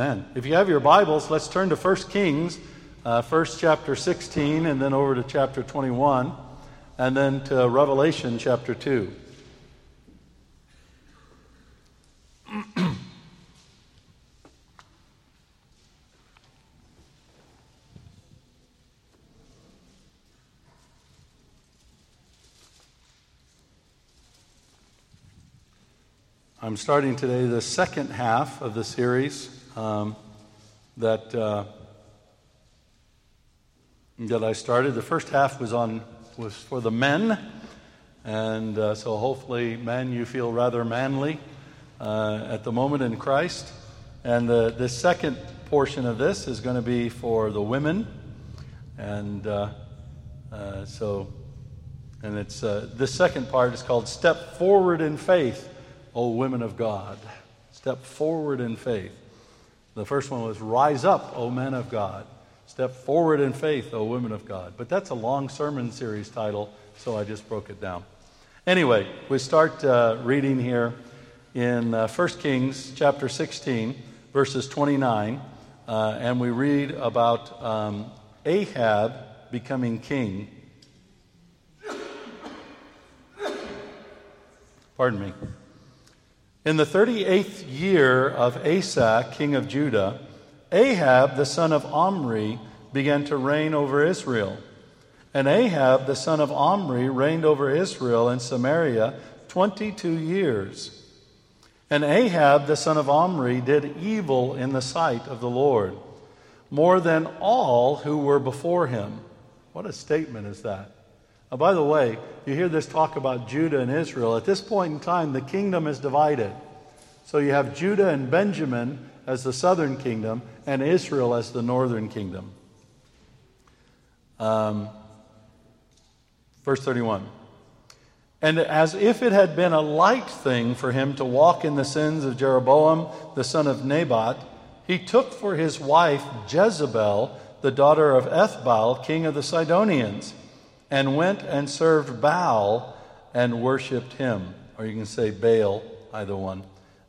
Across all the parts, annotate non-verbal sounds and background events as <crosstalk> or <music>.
Amen. If you have your Bibles, let's turn to 1 Kings, uh, first chapter 16, and then over to chapter 21, and then to Revelation chapter 2. <clears throat> I'm starting today the second half of the series um, that uh, that I started. The first half was on was for the men, and uh, so hopefully, men, you feel rather manly uh, at the moment in Christ. And the the second portion of this is going to be for the women, and uh, uh, so and it's uh, this second part is called "Step Forward in Faith." O women of God. Step forward in faith. The first one was Rise up, O men of God. Step forward in faith, O women of God. But that's a long sermon series title, so I just broke it down. Anyway, we start uh, reading here in uh, 1 Kings chapter 16, verses 29, uh, and we read about um, Ahab becoming king. Pardon me. In the 38th year of Asa, king of Judah, Ahab, the son of Omri, began to reign over Israel. And Ahab, the son of Omri, reigned over Israel and Samaria 22 years. And Ahab, the son of Omri, did evil in the sight of the Lord, more than all who were before him. What a statement is that! Now, by the way, you hear this talk about Judah and Israel. At this point in time, the kingdom is divided. So you have Judah and Benjamin as the southern kingdom, and Israel as the northern kingdom. Um, verse 31. And as if it had been a light thing for him to walk in the sins of Jeroboam, the son of Nebat, he took for his wife Jezebel, the daughter of Ethbaal, king of the Sidonians and went and served Baal and worshiped him. Or you can say Baal, either one,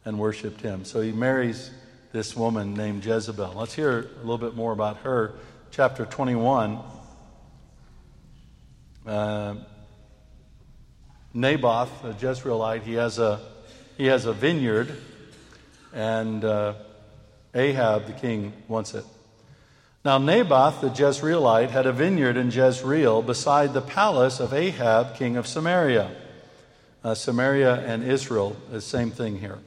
and worshiped him. So he marries this woman named Jezebel. Let's hear a little bit more about her. Chapter 21. Uh, Naboth, a Jezreelite, he has a, he has a vineyard, and uh, Ahab, the king, wants it. Now, Naboth the Jezreelite had a vineyard in Jezreel beside the palace of Ahab, king of Samaria. Uh, Samaria and Israel, the same thing here.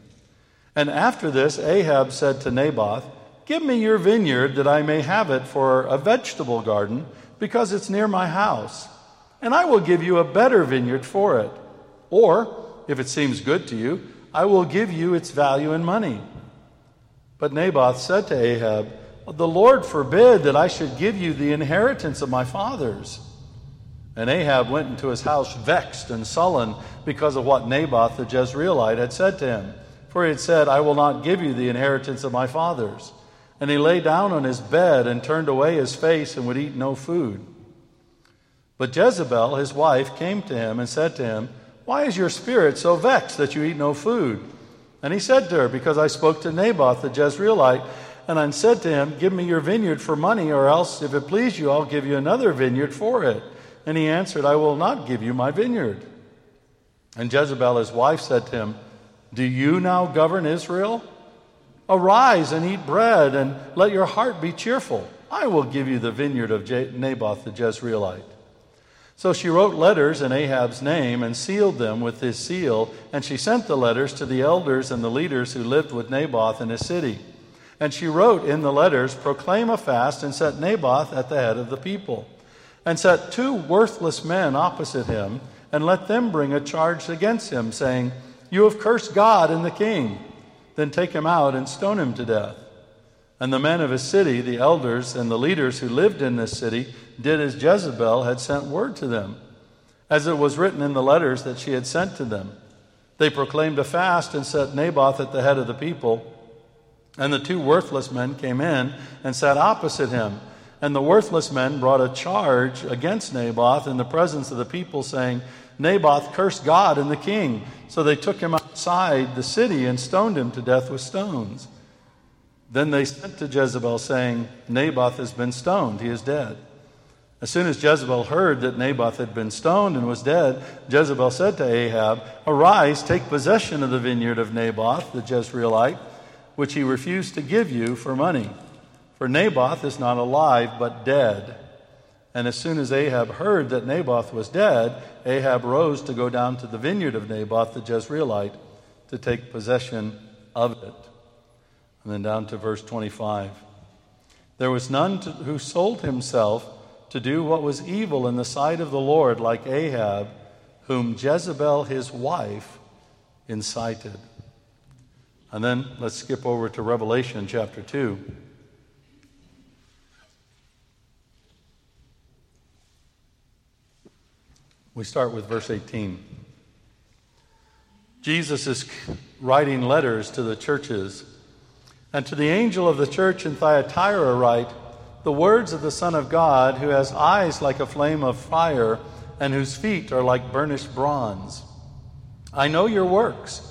And after this, Ahab said to Naboth, Give me your vineyard that I may have it for a vegetable garden, because it's near my house, and I will give you a better vineyard for it. Or, if it seems good to you, I will give you its value in money. But Naboth said to Ahab, the Lord forbid that I should give you the inheritance of my fathers. And Ahab went into his house vexed and sullen because of what Naboth the Jezreelite had said to him. For he had said, I will not give you the inheritance of my fathers. And he lay down on his bed and turned away his face and would eat no food. But Jezebel, his wife, came to him and said to him, Why is your spirit so vexed that you eat no food? And he said to her, Because I spoke to Naboth the Jezreelite and I said to him, Give me your vineyard for money, or else, if it please you, I'll give you another vineyard for it. And he answered, I will not give you my vineyard. And Jezebel, his wife, said to him, Do you now govern Israel? Arise and eat bread, and let your heart be cheerful. I will give you the vineyard of Naboth the Jezreelite. So she wrote letters in Ahab's name and sealed them with his seal, and she sent the letters to the elders and the leaders who lived with Naboth in his city. And she wrote in the letters, Proclaim a fast and set Naboth at the head of the people. And set two worthless men opposite him, and let them bring a charge against him, saying, You have cursed God and the king. Then take him out and stone him to death. And the men of his city, the elders and the leaders who lived in this city, did as Jezebel had sent word to them, as it was written in the letters that she had sent to them. They proclaimed a fast and set Naboth at the head of the people. And the two worthless men came in and sat opposite him. And the worthless men brought a charge against Naboth in the presence of the people, saying, Naboth cursed God and the king. So they took him outside the city and stoned him to death with stones. Then they sent to Jezebel, saying, Naboth has been stoned, he is dead. As soon as Jezebel heard that Naboth had been stoned and was dead, Jezebel said to Ahab, Arise, take possession of the vineyard of Naboth, the Jezreelite, which he refused to give you for money. For Naboth is not alive, but dead. And as soon as Ahab heard that Naboth was dead, Ahab rose to go down to the vineyard of Naboth the Jezreelite to take possession of it. And then down to verse 25. There was none to, who sold himself to do what was evil in the sight of the Lord, like Ahab, whom Jezebel his wife incited. And then let's skip over to Revelation chapter 2. We start with verse 18. Jesus is writing letters to the churches. And to the angel of the church in Thyatira, write, the words of the Son of God, who has eyes like a flame of fire and whose feet are like burnished bronze. I know your works,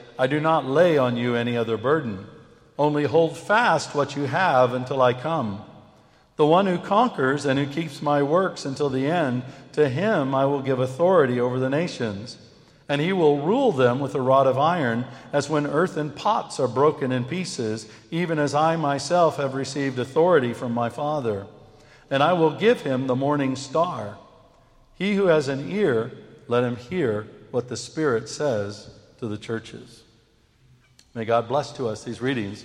I do not lay on you any other burden. Only hold fast what you have until I come. The one who conquers and who keeps my works until the end, to him I will give authority over the nations and he will rule them with a rod of iron, as when earthen pots are broken in pieces, even as I myself have received authority from my Father. And I will give him the morning star. He who has an ear, let him hear what the Spirit says to the churches. May God bless to us these readings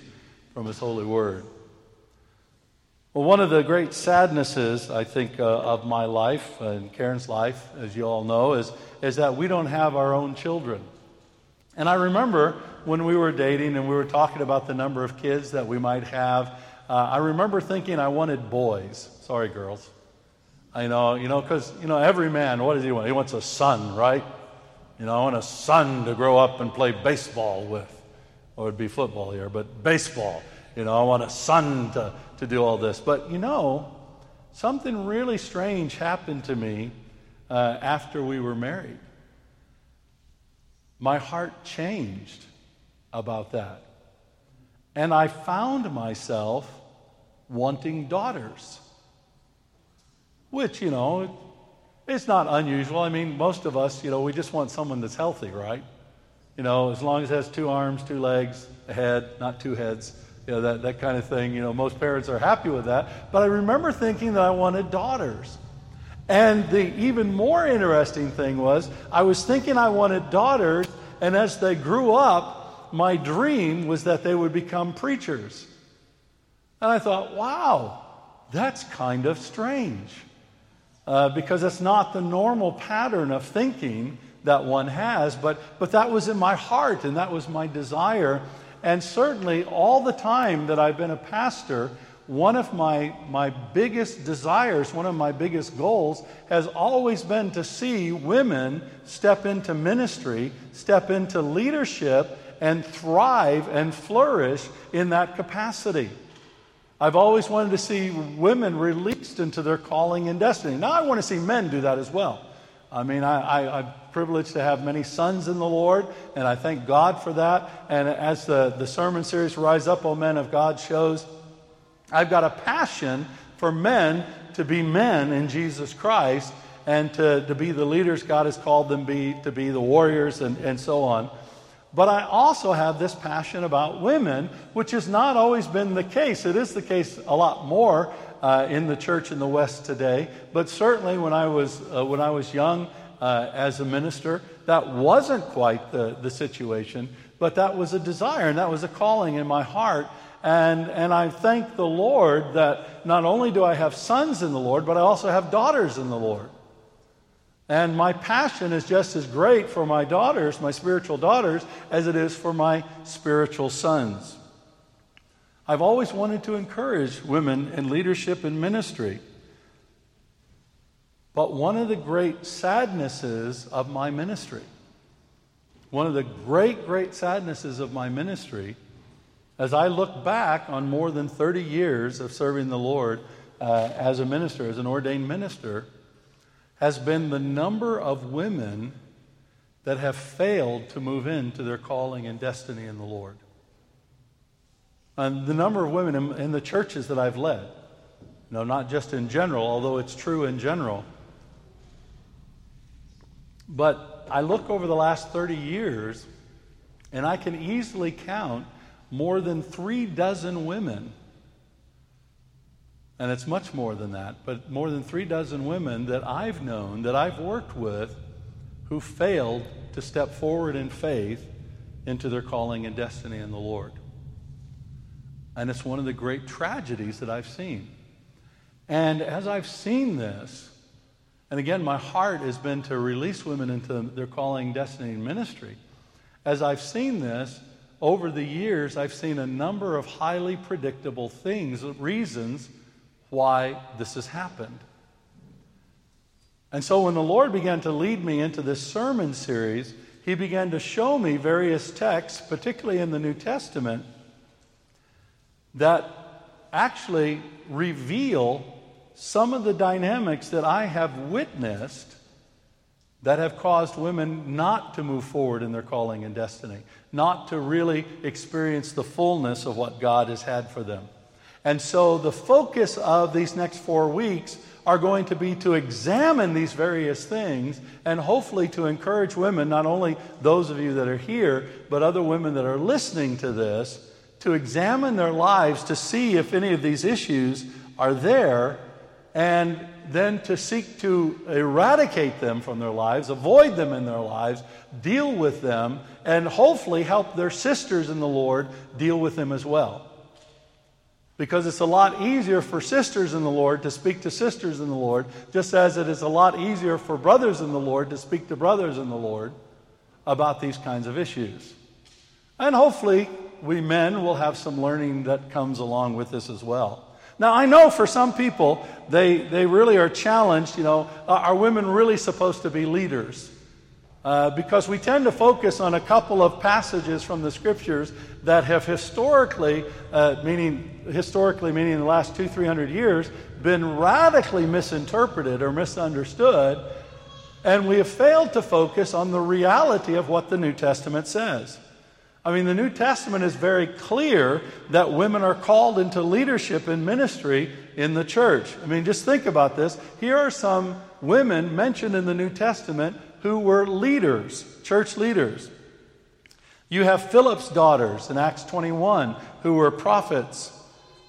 from his holy word. Well, one of the great sadnesses, I think, uh, of my life and Karen's life, as you all know, is, is that we don't have our own children. And I remember when we were dating and we were talking about the number of kids that we might have, uh, I remember thinking I wanted boys. Sorry, girls. I know, you know, because, you know, every man, what does he want? He wants a son, right? You know, I want a son to grow up and play baseball with. Or it'd be football here, but baseball. You know, I want a son to to do all this. But you know, something really strange happened to me uh, after we were married. My heart changed about that. And I found myself wanting daughters, which, you know, it's not unusual. I mean, most of us, you know, we just want someone that's healthy, right? You know, as long as it has two arms, two legs, a head, not two heads you know, that, that kind of thing. You know, most parents are happy with that. But I remember thinking that I wanted daughters. And the even more interesting thing was, I was thinking I wanted daughters, and as they grew up, my dream was that they would become preachers. And I thought, wow, that's kind of strange. Uh, because it's not the normal pattern of thinking that one has, but, but that was in my heart and that was my desire. And certainly, all the time that I've been a pastor, one of my, my biggest desires, one of my biggest goals, has always been to see women step into ministry, step into leadership, and thrive and flourish in that capacity. I've always wanted to see women released into their calling and destiny. Now, I want to see men do that as well. I mean, I, I, I'm privileged to have many sons in the Lord, and I thank God for that. And as the, the sermon series Rise Up, O Men of God shows, I've got a passion for men to be men in Jesus Christ and to, to be the leaders God has called them be, to be the warriors and, and so on. But I also have this passion about women, which has not always been the case. It is the case a lot more uh, in the church in the West today, but certainly when I was, uh, when I was young uh, as a minister, that wasn't quite the, the situation, but that was a desire and that was a calling in my heart. And, and I thank the Lord that not only do I have sons in the Lord, but I also have daughters in the Lord. And my passion is just as great for my daughters, my spiritual daughters, as it is for my spiritual sons. I've always wanted to encourage women in leadership and ministry. But one of the great sadnesses of my ministry, one of the great, great sadnesses of my ministry, as I look back on more than 30 years of serving the Lord uh, as a minister, as an ordained minister, has been the number of women that have failed to move into their calling and destiny in the Lord. And the number of women in, in the churches that I've led, no, not just in general, although it's true in general. But I look over the last 30 years, and I can easily count more than three dozen women and it's much more than that, but more than three dozen women that I've known, that I've worked with, who failed to step forward in faith into their calling and destiny in the Lord. And it's one of the great tragedies that I've seen. And as I've seen this, and again, my heart has been to release women into their calling, destiny, and ministry. As I've seen this, over the years, I've seen a number of highly predictable things, reasons why this has happened. And so when the Lord began to lead me into this sermon series, He began to show me various texts, particularly in the New Testament, that actually reveal some of the dynamics that I have witnessed that have caused women not to move forward in their calling and destiny, not to really experience the fullness of what God has had for them. And so the focus of these next four weeks are going to be to examine these various things and hopefully to encourage women, not only those of you that are here, but other women that are listening to this, to examine their lives to see if any of these issues are there and then to seek to eradicate them from their lives, avoid them in their lives, deal with them, and hopefully help their sisters in the Lord deal with them as well. Because it's a lot easier for sisters in the Lord to speak to sisters in the Lord, just as it is a lot easier for brothers in the Lord to speak to brothers in the Lord about these kinds of issues. And hopefully, we men will have some learning that comes along with this as well. Now, I know for some people, they, they really are challenged. You know, are women really supposed to be leaders? Uh, because we tend to focus on a couple of passages from the scriptures that have historically, uh, meaning historically meaning in the last two, three hundred years, been radically misinterpreted or misunderstood, and we have failed to focus on the reality of what the New Testament says. I mean, the New Testament is very clear that women are called into leadership and ministry in the church. I mean, just think about this. Here are some women mentioned in the New Testament who were leaders, church leaders. You have Philip's daughters in Acts 21 who were prophets.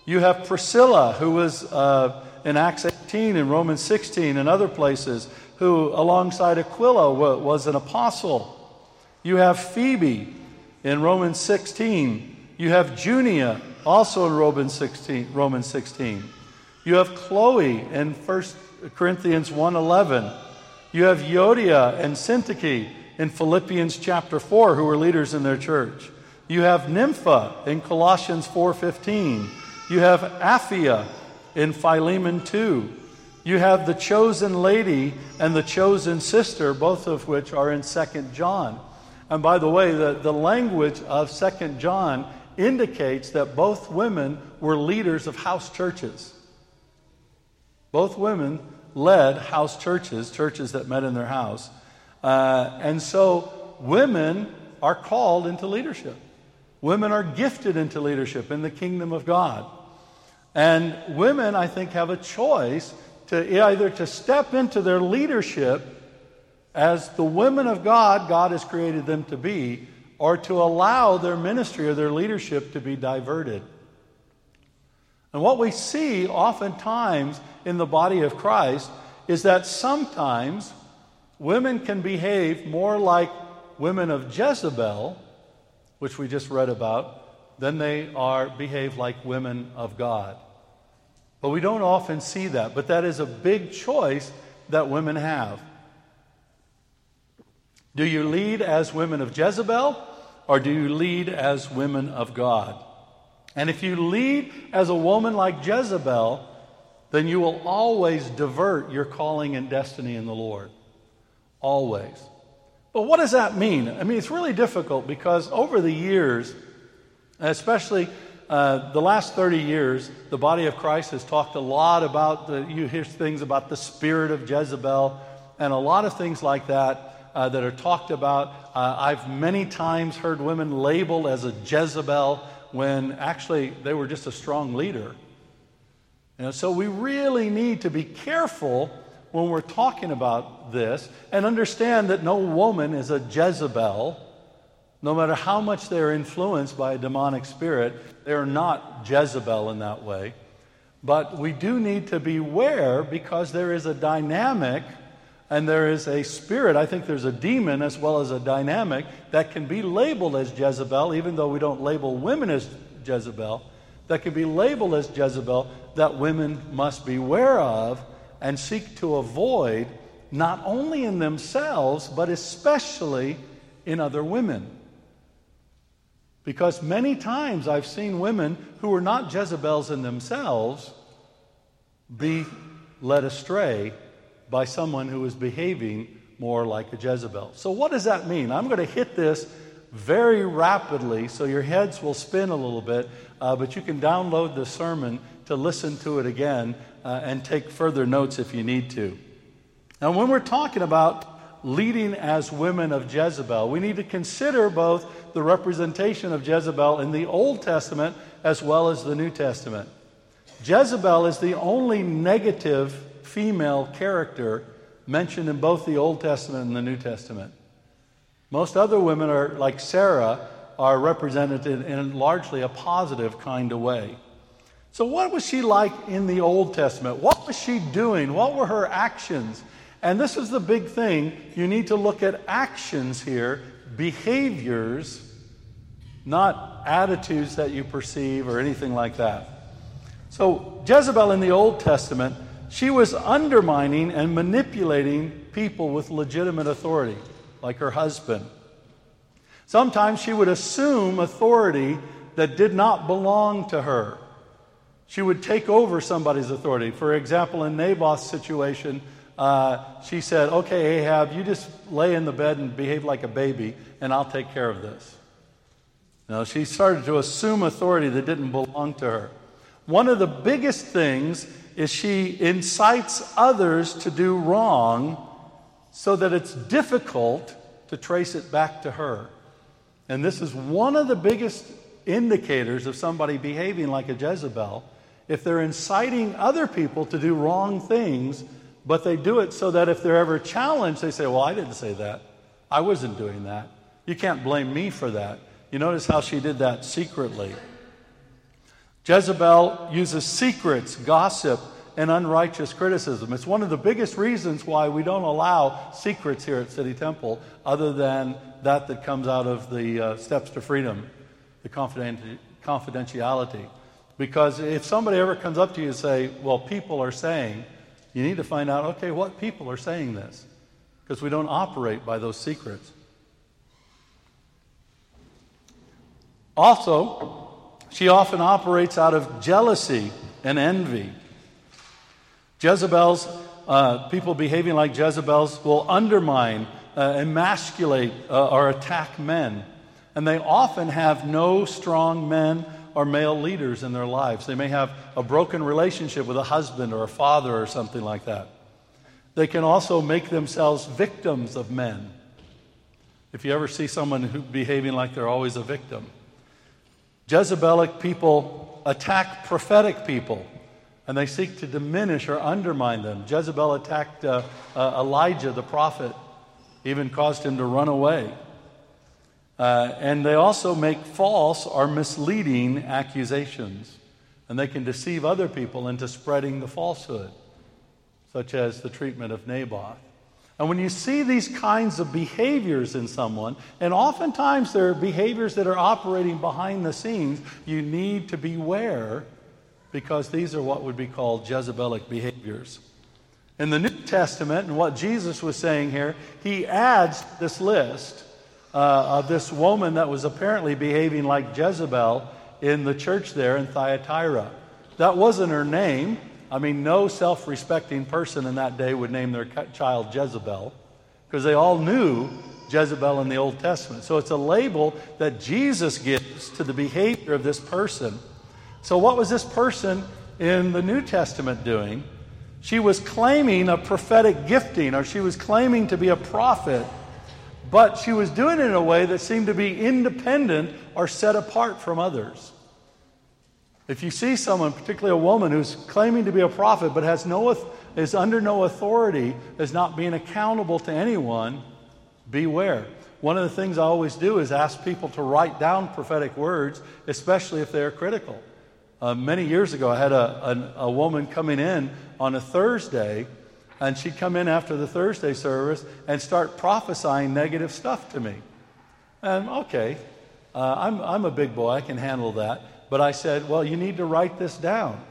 You have Priscilla, who was uh, in Acts 18 and Romans 16 and other places, who, alongside Aquila, was an apostle. You have Phoebe in Romans 16. You have Junia, also in Romans 16. Romans 16. You have Chloe in 1 Corinthians 1.11. You have Euodia and Syntyche in Philippians chapter 4 who were leaders in their church. You have Nympha in Colossians 4:15. You have Apphia in Philemon 2. You have the chosen lady and the chosen sister, both of which are in 2 John. And by the way, the, the language of 2 John indicates that both women were leaders of house churches. Both women led house churches, churches that met in their house. Uh, and so women are called into leadership. Women are gifted into leadership in the kingdom of God. And women, I think, have a choice to either to step into their leadership as the women of God God has created them to be, or to allow their ministry or their leadership to be diverted. And what we see oftentimes in the body of Christ is that sometimes women can behave more like women of Jezebel, which we just read about, than they are behave like women of God. But we don't often see that. But that is a big choice that women have. Do you lead as women of Jezebel or do you lead as women of God? And if you lead as a woman like Jezebel, then you will always divert your calling and destiny in the Lord. Always. But what does that mean? I mean, it's really difficult because over the years, especially uh, the last 30 years, the body of Christ has talked a lot about the, you hear things about the spirit of Jezebel and a lot of things like that uh, that are talked about. Uh, I've many times heard women labeled as a Jezebel when actually they were just a strong leader. You know, so we really need to be careful when we're talking about this and understand that no woman is a Jezebel. No matter how much they're influenced by a demonic spirit, they're not Jezebel in that way. But we do need to beware because there is a dynamic and there is a spirit, I think there's a demon as well as a dynamic that can be labeled as Jezebel, even though we don't label women as Jezebel, that can be labeled as Jezebel that women must beware of and seek to avoid, not only in themselves, but especially in other women. Because many times I've seen women who are not Jezebels in themselves be led astray by someone who is behaving more like a Jezebel. So, what does that mean? I'm going to hit this very rapidly so your heads will spin a little bit, uh, but you can download the sermon to listen to it again uh, and take further notes if you need to. Now, when we're talking about leading as women of Jezebel, we need to consider both the representation of Jezebel in the Old Testament as well as the New Testament. Jezebel is the only negative female character mentioned in both the Old Testament and the New Testament. Most other women are like Sarah are represented in largely a positive kind of way. So what was she like in the Old Testament? What was she doing? What were her actions? And this is the big thing. You need to look at actions here, behaviors, not attitudes that you perceive or anything like that. So, Jezebel in the Old Testament she was undermining and manipulating people with legitimate authority, like her husband. Sometimes she would assume authority that did not belong to her. She would take over somebody's authority. For example, in Naboth's situation, uh, she said, Okay, Ahab, you just lay in the bed and behave like a baby, and I'll take care of this. Now, she started to assume authority that didn't belong to her. One of the biggest things is she incites others to do wrong so that it's difficult to trace it back to her. And this is one of the biggest indicators of somebody behaving like a Jezebel. If they're inciting other people to do wrong things, but they do it so that if they're ever challenged, they say, Well, I didn't say that. I wasn't doing that. You can't blame me for that. You notice how she did that secretly. Jezebel uses secrets, gossip, and unrighteous criticism. It's one of the biggest reasons why we don't allow secrets here at City Temple, other than that that comes out of the uh, Steps to Freedom, the confidentiality. Because if somebody ever comes up to you and say, "Well, people are saying," you need to find out, okay, what people are saying this, because we don't operate by those secrets. Also, she often operates out of jealousy and envy. Jezebels, uh, people behaving like Jezebels, will undermine, uh, emasculate, uh, or attack men. And they often have no strong men or male leaders in their lives. They may have a broken relationship with a husband or a father or something like that. They can also make themselves victims of men. If you ever see someone who behaving like they're always a victim, Jezebelic people attack prophetic people and they seek to diminish or undermine them. Jezebel attacked uh, uh, Elijah the prophet, even caused him to run away. Uh, and they also make false or misleading accusations. And they can deceive other people into spreading the falsehood, such as the treatment of Naboth. And when you see these kinds of behaviors in someone, and oftentimes they're behaviors that are operating behind the scenes, you need to beware because these are what would be called Jezebelic behaviors. In the New Testament, and what Jesus was saying here, he adds this list uh, of this woman that was apparently behaving like Jezebel in the church there in Thyatira. That wasn't her name. I mean, no self respecting person in that day would name their child Jezebel because they all knew Jezebel in the Old Testament. So it's a label that Jesus gives to the behavior of this person. So, what was this person in the New Testament doing? She was claiming a prophetic gifting, or she was claiming to be a prophet, but she was doing it in a way that seemed to be independent or set apart from others. If you see someone, particularly a woman, who's claiming to be a prophet but has no, is under no authority, is not being accountable to anyone, beware. One of the things I always do is ask people to write down prophetic words, especially if they're critical. Uh, many years ago, I had a, a, a woman coming in on a Thursday, and she'd come in after the Thursday service and start prophesying negative stuff to me. And okay, uh, I'm, I'm a big boy, I can handle that. But I said, Well, you need to write this down.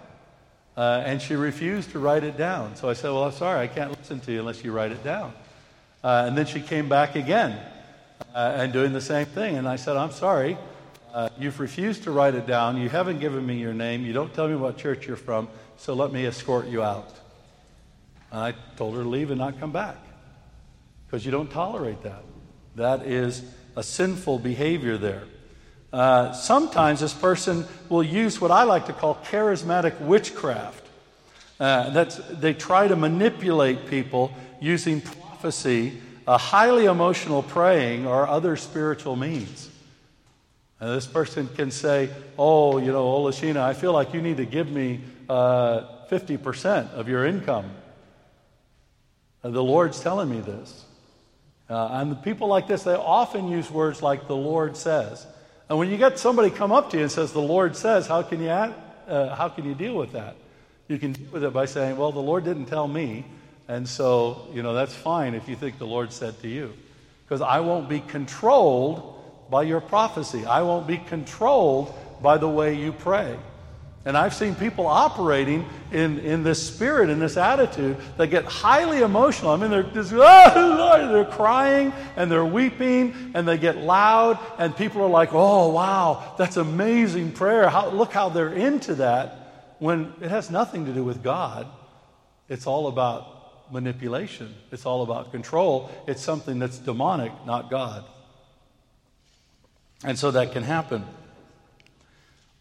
Uh, and she refused to write it down. So I said, Well, I'm sorry, I can't listen to you unless you write it down. Uh, and then she came back again uh, and doing the same thing. And I said, I'm sorry, uh, you've refused to write it down. You haven't given me your name. You don't tell me what church you're from. So let me escort you out. And I told her to leave and not come back because you don't tolerate that. That is a sinful behavior there. Uh, sometimes this person will use what I like to call charismatic witchcraft. Uh, that's, they try to manipulate people using prophecy, a highly emotional praying, or other spiritual means. And this person can say, Oh, you know, Olashina, I feel like you need to give me uh, 50% of your income. Uh, the Lord's telling me this. Uh, and people like this, they often use words like the Lord says. And when you get somebody come up to you and says, The Lord says, how can you, uh, how can you deal with that? You can deal with it by saying, Well, the Lord didn't tell me. And so, you know, that's fine if you think the Lord said to you. Because I won't be controlled by your prophecy, I won't be controlled by the way you pray. And I've seen people operating in, in this spirit, in this attitude, that get highly emotional. I mean, they're just, oh, Lord, they're crying and they're weeping and they get loud, and people are like, oh, wow, that's amazing prayer. How, look how they're into that when it has nothing to do with God. It's all about manipulation, it's all about control. It's something that's demonic, not God. And so that can happen.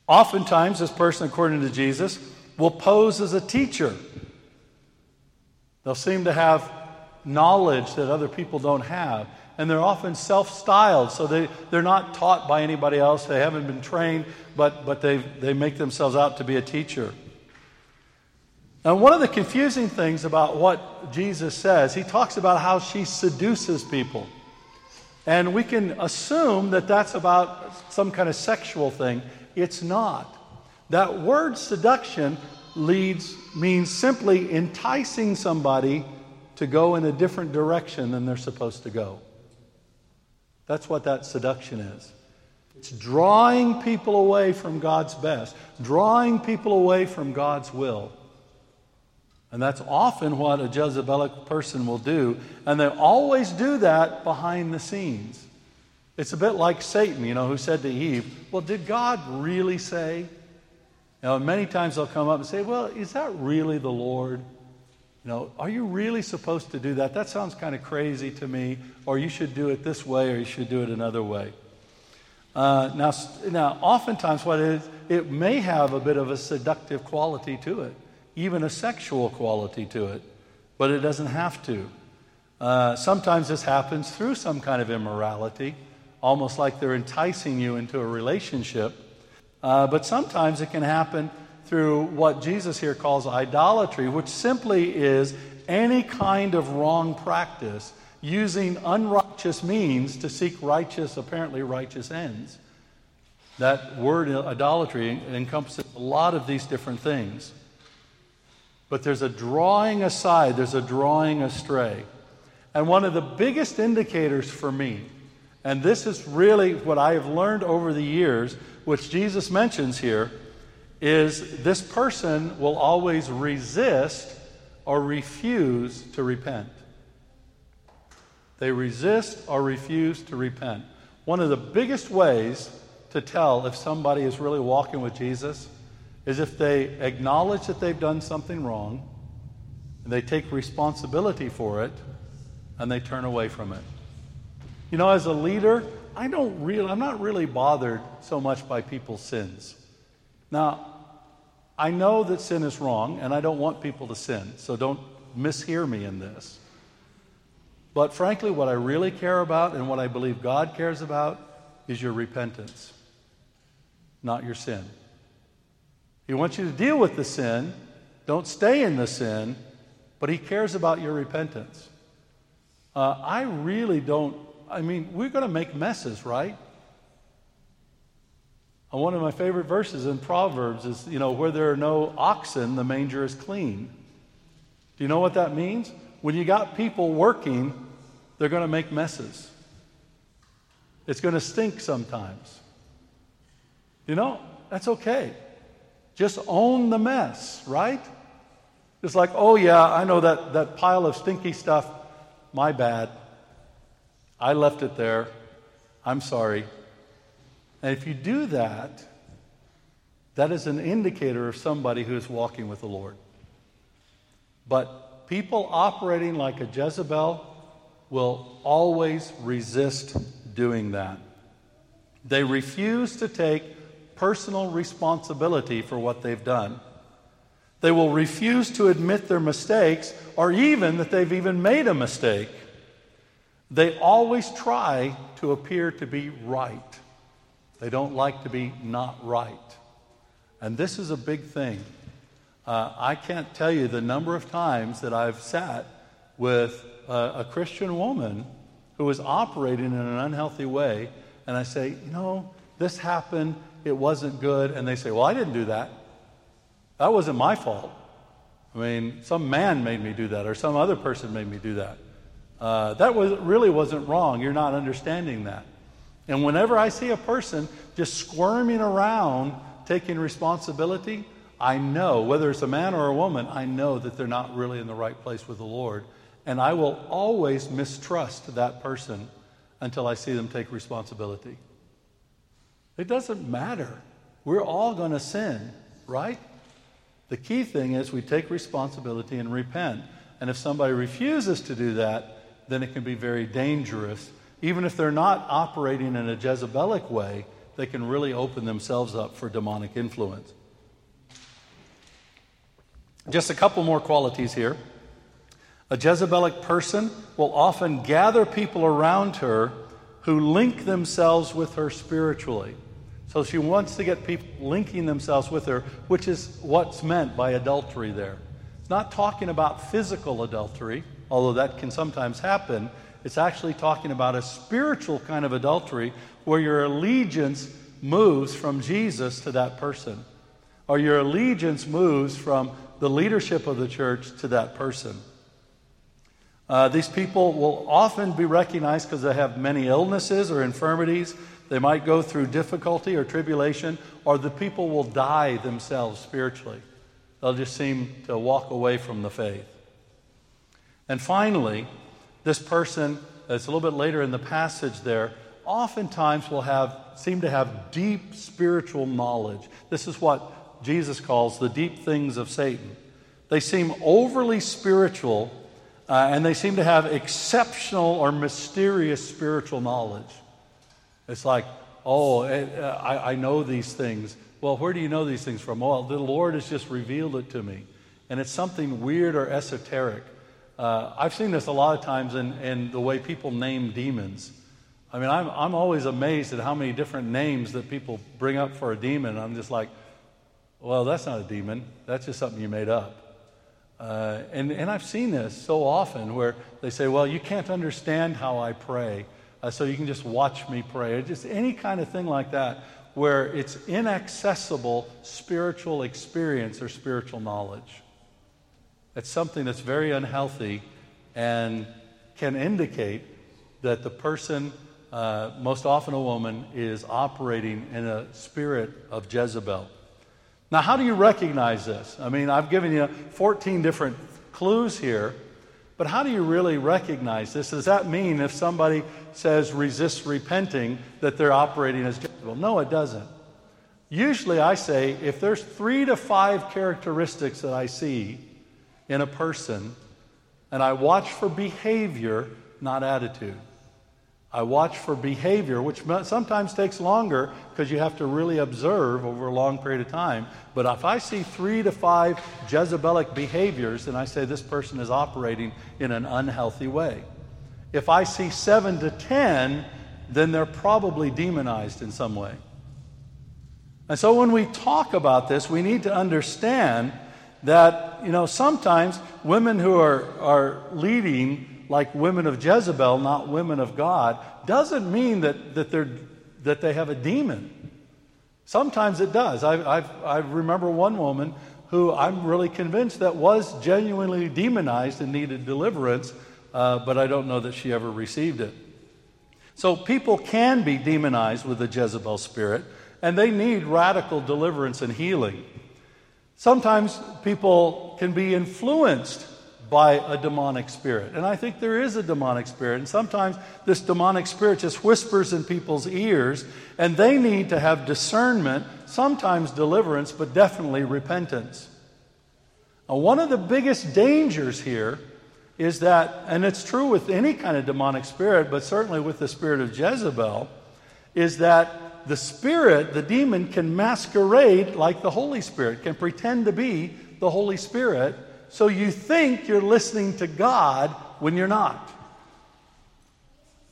Oftentimes, this person, according to Jesus, will pose as a teacher. They'll seem to have knowledge that other people don't have. And they're often self styled, so they, they're not taught by anybody else. They haven't been trained, but, but they, they make themselves out to be a teacher. Now, one of the confusing things about what Jesus says, he talks about how she seduces people. And we can assume that that's about some kind of sexual thing. It's not. That word seduction leads means simply enticing somebody to go in a different direction than they're supposed to go. That's what that seduction is. It's drawing people away from God's best, drawing people away from God's will. And that's often what a Jezebelic person will do. And they always do that behind the scenes. It's a bit like Satan, you know, who said to Eve, Well, did God really say? You know, many times they'll come up and say, Well, is that really the Lord? You know, are you really supposed to do that? That sounds kind of crazy to me. Or you should do it this way, or you should do it another way. Uh, now, now, oftentimes, what it is, it may have a bit of a seductive quality to it, even a sexual quality to it, but it doesn't have to. Uh, sometimes this happens through some kind of immorality almost like they're enticing you into a relationship. Uh, but sometimes it can happen through what Jesus here calls idolatry, which simply is any kind of wrong practice using unrighteous means to seek righteous, apparently righteous ends. That word idolatry encompasses a lot of these different things. But there's a drawing aside, there's a drawing astray. And one of the biggest indicators for me, and this is really what I have learned over the years, which Jesus mentions here, is this person will always resist or refuse to repent. They resist or refuse to repent. One of the biggest ways to tell if somebody is really walking with Jesus is if they acknowledge that they've done something wrong, and they take responsibility for it, and they turn away from it. You know, as a leader, I don't really, I'm not really bothered so much by people's sins. Now, I know that sin is wrong, and I don't want people to sin, so don't mishear me in this. But frankly, what I really care about and what I believe God cares about is your repentance, not your sin. He wants you to deal with the sin, don't stay in the sin, but He cares about your repentance. Uh, I really don't, I mean, we're going to make messes, right? And one of my favorite verses in Proverbs is, you know, where there are no oxen, the manger is clean. Do you know what that means? When you got people working they're going to make messes. It's going to stink sometimes. You know, that's okay. Just own the mess, right? It's like, oh, yeah, I know that, that pile of stinky stuff, my bad. I left it there. I'm sorry. And if you do that, that is an indicator of somebody who is walking with the Lord. But people operating like a Jezebel, will always resist doing that. They refuse to take personal responsibility for what they've done. They will refuse to admit their mistakes or even that they've even made a mistake. They always try to appear to be right. They don't like to be not right. And this is a big thing. Uh, I can't tell you the number of times that I've sat with a, a Christian woman who was operating in an unhealthy way, and I say, you know, this happened, it wasn't good, and they say, well, I didn't do that. That wasn't my fault. I mean, some man made me do that, or some other person made me do that. Uh, that was, really wasn't wrong. You're not understanding that. And whenever I see a person just squirming around taking responsibility, I know, whether it's a man or a woman, I know that they're not really in the right place with the Lord. And I will always mistrust that person until I see them take responsibility. It doesn't matter. We're all going to sin, right? The key thing is we take responsibility and repent. And if somebody refuses to do that, then it can be very dangerous. Even if they're not operating in a Jezebelic way, they can really open themselves up for demonic influence. Just a couple more qualities here. A Jezebelic person will often gather people around her who link themselves with her spiritually. So she wants to get people linking themselves with her, which is what's meant by adultery there. It's not talking about physical adultery, although that can sometimes happen. It's actually talking about a spiritual kind of adultery where your allegiance moves from Jesus to that person, or your allegiance moves from the leadership of the church to that person. Uh, these people will often be recognized because they have many illnesses or infirmities. They might go through difficulty or tribulation, or the people will die themselves spiritually. They'll just seem to walk away from the faith. And finally, this person, it's a little bit later in the passage there, oftentimes will have seem to have deep spiritual knowledge. This is what Jesus calls the deep things of Satan. They seem overly spiritual uh, and they seem to have exceptional or mysterious spiritual knowledge. It's like, oh, it, uh, I, I know these things. Well, where do you know these things from? Well, the Lord has just revealed it to me. And it's something weird or esoteric. Uh, I've seen this a lot of times in, in the way people name demons. I mean, I'm, I'm always amazed at how many different names that people bring up for a demon. I'm just like, well, that's not a demon. That's just something you made up. Uh, and, and I've seen this so often where they say, well, you can't understand how I pray, uh, so you can just watch me pray. Or just any kind of thing like that, where it's inaccessible spiritual experience or spiritual knowledge. It's something that's very unhealthy and can indicate that the person, uh, most often a woman, is operating in a spirit of Jezebel. Now, how do you recognize this? I mean, I've given you 14 different clues here, but how do you really recognize this? Does that mean if somebody says resist repenting that they're operating as Jezebel? No, it doesn't. Usually, I say if there's three to five characteristics that I see in a person, and I watch for behavior, not attitude. I watch for behavior, which sometimes takes longer because you have to really observe over a long period of time. But if I see three to five Jezebelic behaviors, then I say this person is operating in an unhealthy way. If I see seven to ten, then they're probably demonized in some way. And so when we talk about this, we need to understand that, you know, sometimes women who are, are leading like women of Jezebel, not women of God, doesn't mean that, that, they're, that they have a demon. Sometimes it does. I, I've, I remember one woman who I'm really convinced that was genuinely demonized and needed deliverance, uh, but I don't know that she ever received it. So people can be demonized with the Jezebel spirit, and they need radical deliverance and healing. Sometimes people can be influenced by a demonic spirit. And I think there is a demonic spirit. And sometimes this demonic spirit just whispers in people's ears, and they need to have discernment, sometimes deliverance, but definitely repentance. Now, one of the biggest dangers here is that, and it's true with any kind of demonic spirit, but certainly with the spirit of Jezebel, is that the spirit, the demon, can masquerade like the Holy Spirit, can pretend to be the Holy Spirit so you think you're listening to God when you're not.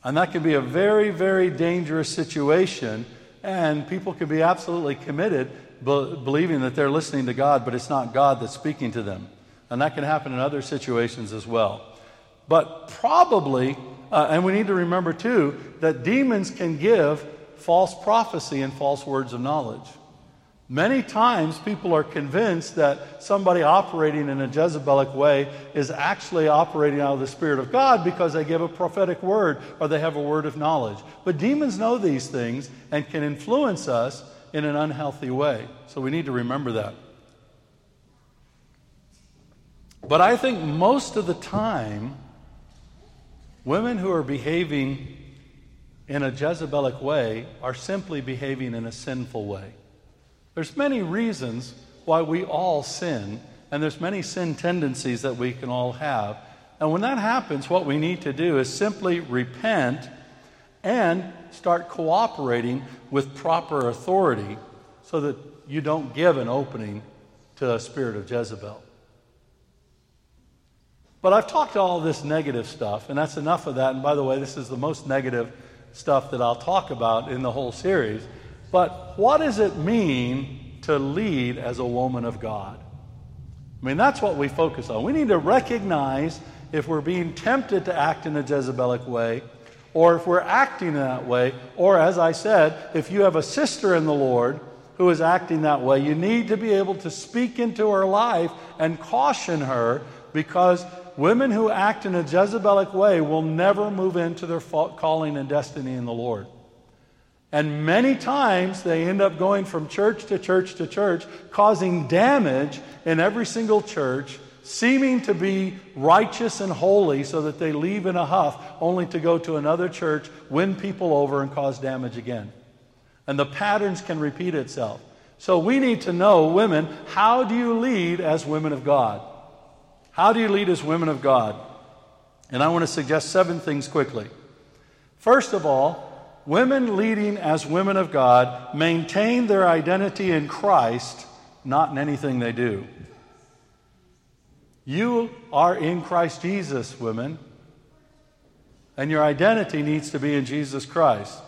And that can be a very, very dangerous situation, and people can be absolutely committed be- believing that they're listening to God, but it's not God that's speaking to them. And that can happen in other situations as well. But probably, uh, and we need to remember too, that demons can give false prophecy and false words of knowledge. Many times people are convinced that somebody operating in a Jezebelic way is actually operating out of the Spirit of God because they give a prophetic word or they have a word of knowledge. But demons know these things and can influence us in an unhealthy way. So we need to remember that. But I think most of the time, women who are behaving in a Jezebelic way are simply behaving in a sinful way. There's many reasons why we all sin, and there's many sin tendencies that we can all have. And when that happens, what we need to do is simply repent and start cooperating with proper authority so that you don't give an opening to a spirit of Jezebel. But I've talked all this negative stuff, and that's enough of that. And by the way, this is the most negative stuff that I'll talk about in the whole series. But what does it mean to lead as a woman of God? I mean, that's what we focus on. We need to recognize if we're being tempted to act in a Jezebelic way, or if we're acting in that way, or as I said, if you have a sister in the Lord who is acting that way, you need to be able to speak into her life and caution her because women who act in a Jezebelic way will never move into their calling and destiny in the Lord. And many times they end up going from church to church to church, causing damage in every single church, seeming to be righteous and holy so that they leave in a huff, only to go to another church, win people over, and cause damage again. And the patterns can repeat itself. So we need to know, women, how do you lead as women of God? How do you lead as women of God? And I want to suggest seven things quickly. First of all, women leading as women of God maintain their identity in Christ, not in anything they do. You are in Christ Jesus, women, and your identity needs to be in Jesus Christ.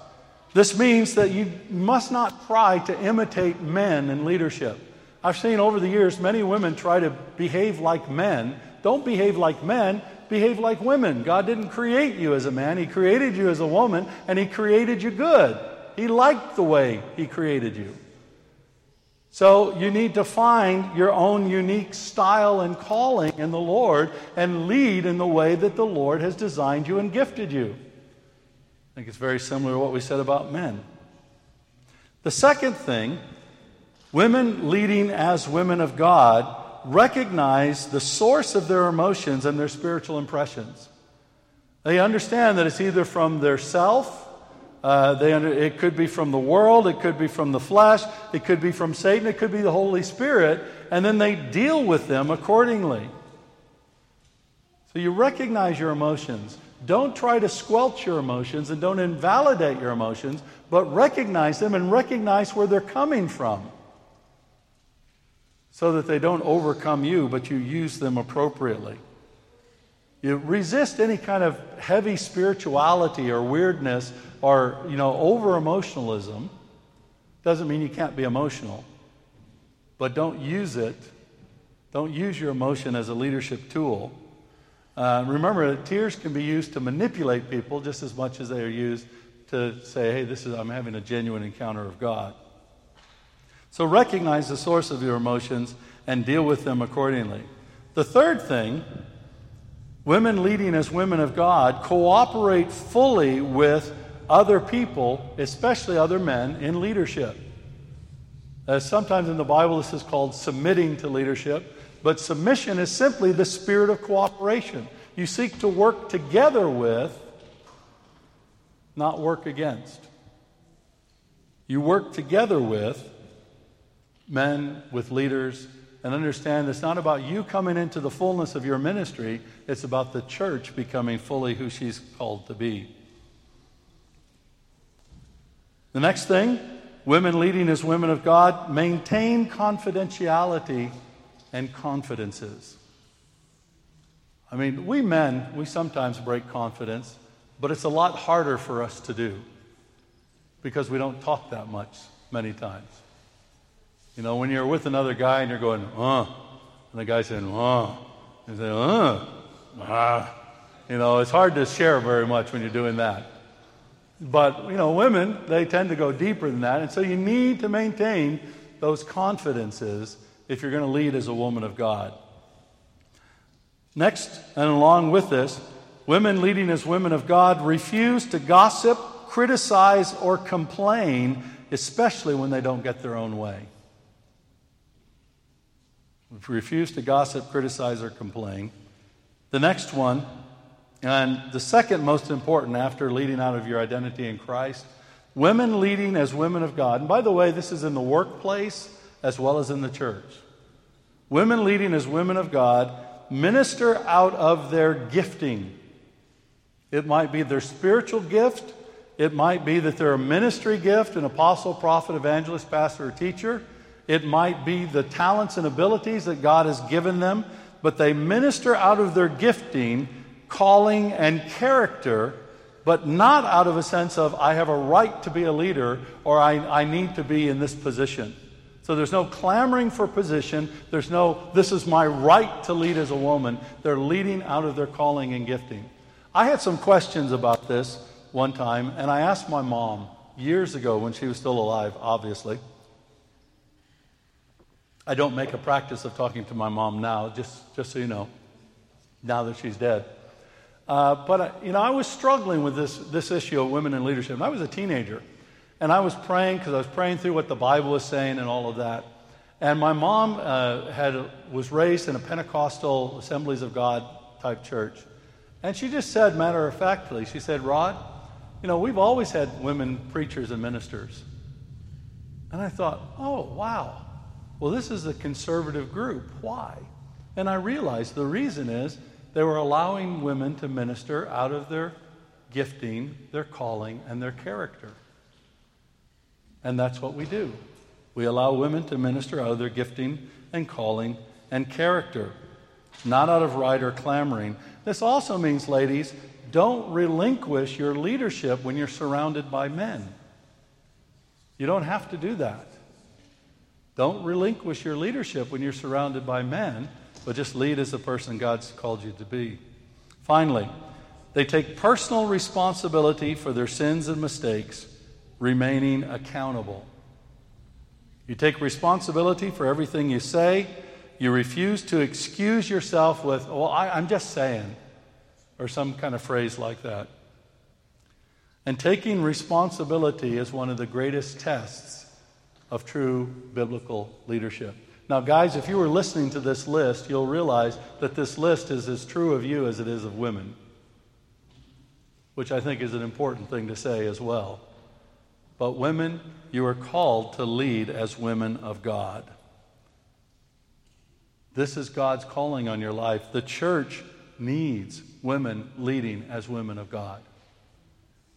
This means that you must not try to imitate men in leadership. I've seen over the years many women try to behave like men. Don't behave like men, behave like women. God didn't create you as a man, He created you as a woman, and He created you good. He liked the way He created you. So you need to find your own unique style and calling in the Lord and lead in the way that the Lord has designed you and gifted you. I think it's very similar to what we said about men. The second thing, women leading as women of God recognize the source of their emotions and their spiritual impressions. They understand that it's either from their self uh, they under, it could be from the world, it could be from the flesh, it could be from Satan, it could be the Holy Spirit, and then they deal with them accordingly. So you recognize your emotions. Don't try to squelch your emotions and don't invalidate your emotions, but recognize them and recognize where they're coming from so that they don't overcome you, but you use them appropriately. You resist any kind of heavy spirituality or weirdness or, you know, over emotionalism. Doesn't mean you can't be emotional. But don't use it. Don't use your emotion as a leadership tool. Uh, remember, tears can be used to manipulate people just as much as they are used to say, hey, this is, I'm having a genuine encounter of God. So recognize the source of your emotions and deal with them accordingly. The third thing Women leading as women of God cooperate fully with other people, especially other men, in leadership. As sometimes in the Bible, this is called submitting to leadership, but submission is simply the spirit of cooperation. You seek to work together with, not work against. You work together with men, with leaders, and understand it's not about you coming into the fullness of your ministry, it's about the church becoming fully who she's called to be. The next thing women leading as women of God maintain confidentiality and confidences. I mean, we men, we sometimes break confidence, but it's a lot harder for us to do because we don't talk that much many times. You know, when you're with another guy and you're going, uh, and the guy's saying, uh, you say, uh, ah. You know, it's hard to share very much when you're doing that. But, you know, women, they tend to go deeper than that. And so you need to maintain those confidences if you're going to lead as a woman of God. Next, and along with this, women leading as women of God refuse to gossip, criticize, or complain, especially when they don't get their own way refuse to gossip, criticize, or complain. The next one, and the second most important after leading out of your identity in Christ, women leading as women of God. And by the way, this is in the workplace as well as in the church. Women leading as women of God minister out of their gifting. It might be their spiritual gift. It might be that they're a ministry gift, an apostle, prophet, evangelist, pastor, or teacher. It might be the talents and abilities that God has given them, but they minister out of their gifting, calling, and character, but not out of a sense of, I have a right to be a leader or I, I need to be in this position. So there's no clamoring for position. There's no, this is my right to lead as a woman. They're leading out of their calling and gifting. I had some questions about this one time, and I asked my mom years ago when she was still alive, obviously. I don't make a practice of talking to my mom now, just, just so you know, now that she's dead. Uh, but, uh, you know, I was struggling with this, this issue of women in leadership. I was a teenager. And I was praying because I was praying through what the Bible was saying and all of that. And my mom uh, had, was raised in a Pentecostal Assemblies of God type church. And she just said, matter of factly, she said, Rod, you know, we've always had women preachers and ministers. And I thought, oh, wow. Well, this is a conservative group. Why? And I realized the reason is they were allowing women to minister out of their gifting, their calling, and their character. And that's what we do. We allow women to minister out of their gifting and calling and character, not out of right or clamoring. This also means, ladies, don't relinquish your leadership when you're surrounded by men. You don't have to do that. Don't relinquish your leadership when you're surrounded by men, but just lead as the person God's called you to be. Finally, they take personal responsibility for their sins and mistakes remaining accountable. You take responsibility for everything you say. You refuse to excuse yourself with, well, I, I'm just saying, or some kind of phrase like that. And taking responsibility is one of the greatest tests of true biblical leadership. Now, guys, if you were listening to this list, you'll realize that this list is as true of you as it is of women, which I think is an important thing to say as well. But, women, you are called to lead as women of God. This is God's calling on your life. The church needs women leading as women of God.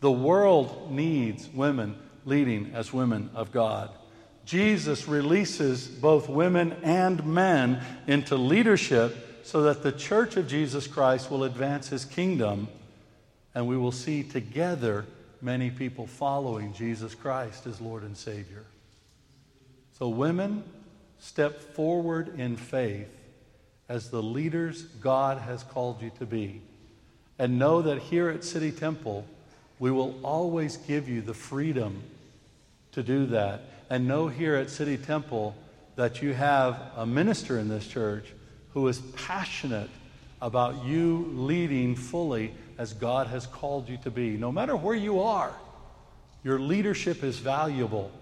The world needs women leading as women of God. Jesus releases both women and men into leadership so that the church of Jesus Christ will advance his kingdom and we will see together many people following Jesus Christ as Lord and Savior. So, women, step forward in faith as the leaders God has called you to be. And know that here at City Temple, we will always give you the freedom to do that. And know here at City Temple that you have a minister in this church who is passionate about you leading fully as God has called you to be. No matter where you are, your leadership is valuable.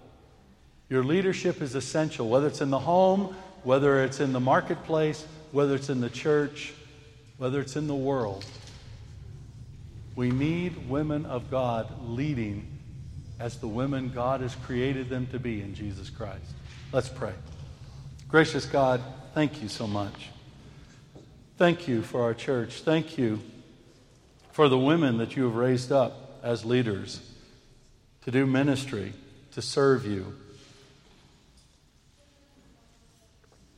Your leadership is essential, whether it's in the home, whether it's in the marketplace, whether it's in the church, whether it's in the world. We need women of God leading as the women God has created them to be in Jesus Christ. Let's pray. Gracious God, thank you so much. Thank you for our church. Thank you for the women that you have raised up as leaders to do ministry, to serve you.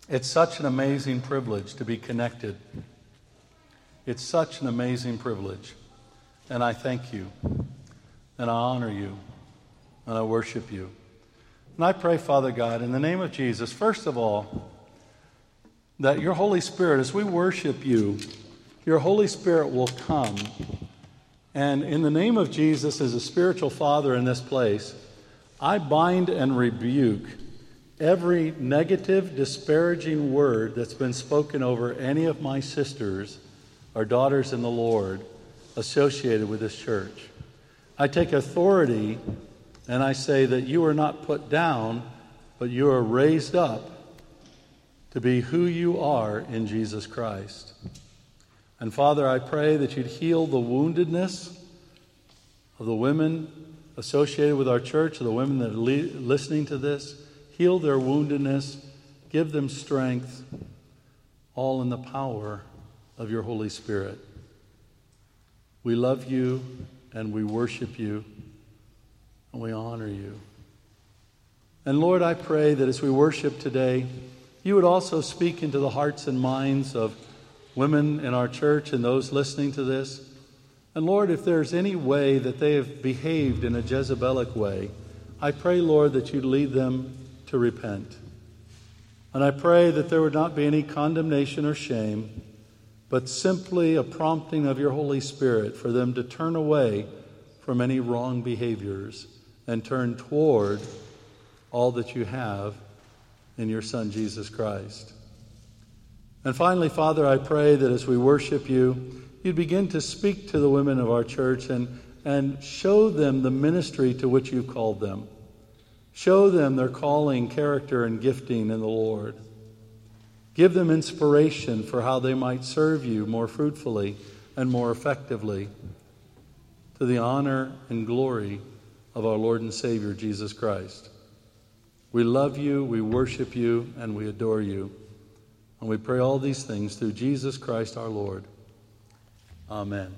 It's such an amazing privilege to be connected. It's such an amazing privilege. And I thank you, and I honor you, and I worship you. And I pray, Father God, in the name of Jesus, first of all, that your Holy Spirit, as we worship you, your Holy Spirit will come. And in the name of Jesus, as a spiritual father in this place, I bind and rebuke every negative, disparaging word that's been spoken over any of my sisters or daughters in the Lord associated with this church. I take authority and I say that you are not put down, but you are raised up to be who you are in Jesus Christ. And Father, I pray that you'd heal the woundedness of the women associated with our church, of the women that are le- listening to this. Heal their woundedness, give them strength, all in the power of your Holy Spirit. We love you and we worship you and we honor you. And Lord, I pray that as we worship today, you would also speak into the hearts and minds of women in our church and those listening to this. And Lord, if there's any way that they have behaved in a Jezebelic way, I pray, Lord, that you'd lead them to repent. And I pray that there would not be any condemnation or shame, but simply a prompting of your Holy Spirit for them to turn away from any wrong behaviors and turn toward all that you have in your Son, Jesus Christ. And finally, Father, I pray that as we worship you, you'd begin to speak to the women of our church and, and show them the ministry to which you've called them. Show them their calling, character, and gifting in the Lord. Give them inspiration for how they might serve you more fruitfully and more effectively to the honor and glory of our Lord and Savior, Jesus Christ. We love you, we worship you, and we adore you. And we pray all these things through Jesus Christ our Lord. Amen.